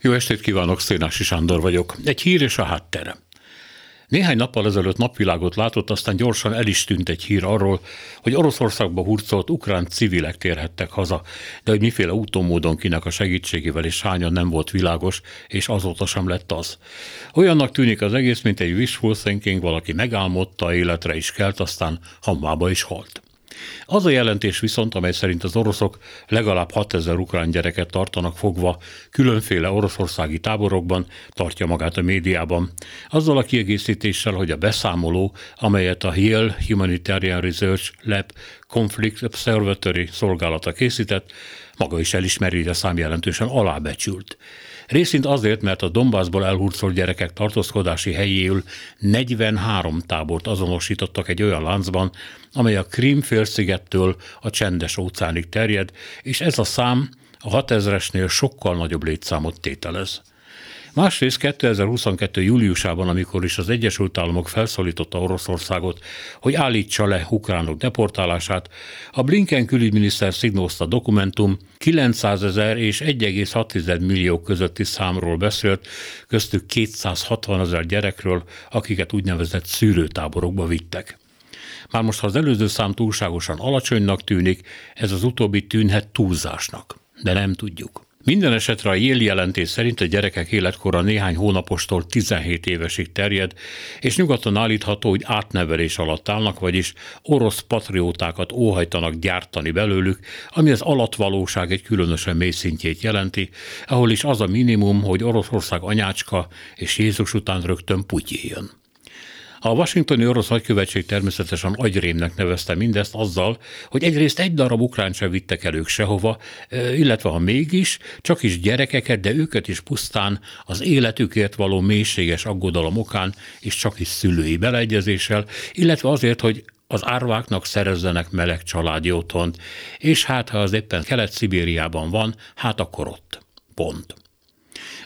Jó estét kívánok, Szénási Sándor vagyok. Egy hír és a háttere. Néhány nappal ezelőtt napvilágot látott, aztán gyorsan el is tűnt egy hír arról, hogy Oroszországba hurcolt ukrán civilek térhettek haza, de hogy miféle úton módon kinek a segítségével és hányan nem volt világos, és azóta sem lett az. Olyannak tűnik az egész, mint egy wishful thinking, valaki megálmodta, életre is kelt, aztán hamvába is halt. Az a jelentés viszont, amely szerint az oroszok legalább 6000 ukrán gyereket tartanak fogva különféle oroszországi táborokban, tartja magát a médiában. Azzal a kiegészítéssel, hogy a beszámoló, amelyet a Yale Humanitarian Research Lab Conflict Observatory szolgálata készített, maga is elismeri, a szám jelentősen alábecsült. Részint azért, mert a Dombászból elhurcolt gyerekek tartózkodási helyéül 43 tábort azonosítottak egy olyan láncban, amely a Krím félszigettől a csendes óceánig terjed, és ez a szám a 6000-esnél sokkal nagyobb létszámot tételez. Másrészt 2022. júliusában, amikor is az Egyesült Államok felszólította Oroszországot, hogy állítsa le ukránok deportálását, a Blinken külügyminiszter szignózta dokumentum 900 ezer és 1,6 millió közötti számról beszélt, köztük 260 ezer gyerekről, akiket úgynevezett szűrőtáborokba vittek. Már most, ha az előző szám túlságosan alacsonynak tűnik, ez az utóbbi tűnhet túlzásnak, de nem tudjuk. Minden esetre a Yale jelentés szerint a gyerekek életkora néhány hónapostól 17 évesig terjed, és nyugaton állítható, hogy átnevelés alatt állnak, vagyis orosz patriótákat óhajtanak gyártani belőlük, ami az alatvalóság egy különösen mély szintjét jelenti, ahol is az a minimum, hogy Oroszország anyácska, és Jézus után rögtön Putyin. A washingtoni orosz nagykövetség természetesen agyrémnek nevezte mindezt azzal, hogy egyrészt egy darab ukrán sem vittek el ők sehova, illetve ha mégis, csak is gyerekeket, de őket is pusztán az életükért való mélységes aggodalom okán, és csak is szülői beleegyezéssel, illetve azért, hogy az árváknak szerezzenek meleg családi otthont, és hát ha az éppen Kelet-Szibériában van, hát akkor ott. Pont.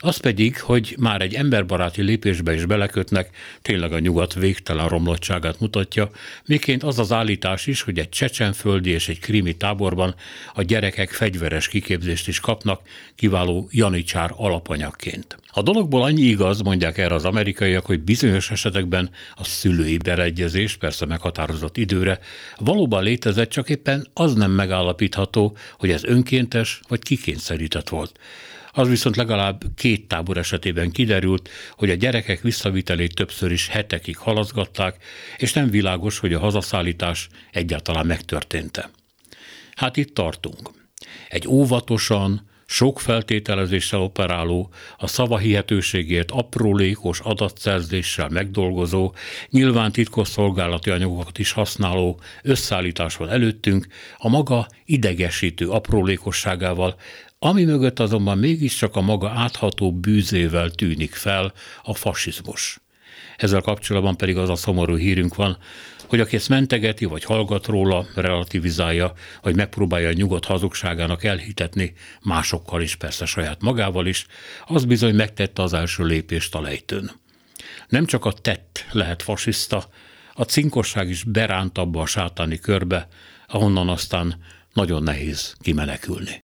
Az pedig, hogy már egy emberbaráti lépésbe is belekötnek, tényleg a nyugat végtelen romlottságát mutatja, miként az az állítás is, hogy egy csecsenföldi és egy krimi táborban a gyerekek fegyveres kiképzést is kapnak, kiváló janicsár alapanyagként. A dologból annyi igaz, mondják erre az amerikaiak, hogy bizonyos esetekben a szülői beleegyezés, persze meghatározott időre, valóban létezett, csak éppen az nem megállapítható, hogy ez önkéntes vagy kikényszerített volt. Az viszont legalább két tábor esetében kiderült, hogy a gyerekek visszavitelét többször is hetekig halaszgatták, és nem világos, hogy a hazaszállítás egyáltalán megtörténte. Hát itt tartunk. Egy óvatosan, sok feltételezéssel operáló, a szava hihetőségért aprólékos adatszerzéssel megdolgozó, nyilván titkos szolgálati anyagokat is használó összeállítás van előttünk, a maga idegesítő aprólékosságával, ami mögött azonban mégiscsak a maga átható bűzével tűnik fel a fasizmus. Ezzel kapcsolatban pedig az a szomorú hírünk van, hogy aki ezt mentegeti, vagy hallgat róla, relativizálja, vagy megpróbálja a nyugodt hazugságának elhitetni másokkal is, persze saját magával is, az bizony megtette az első lépést a lejtőn. Nem csak a tett lehet fasiszta, a cinkosság is beránt abba a sátáni körbe, ahonnan aztán nagyon nehéz kimenekülni.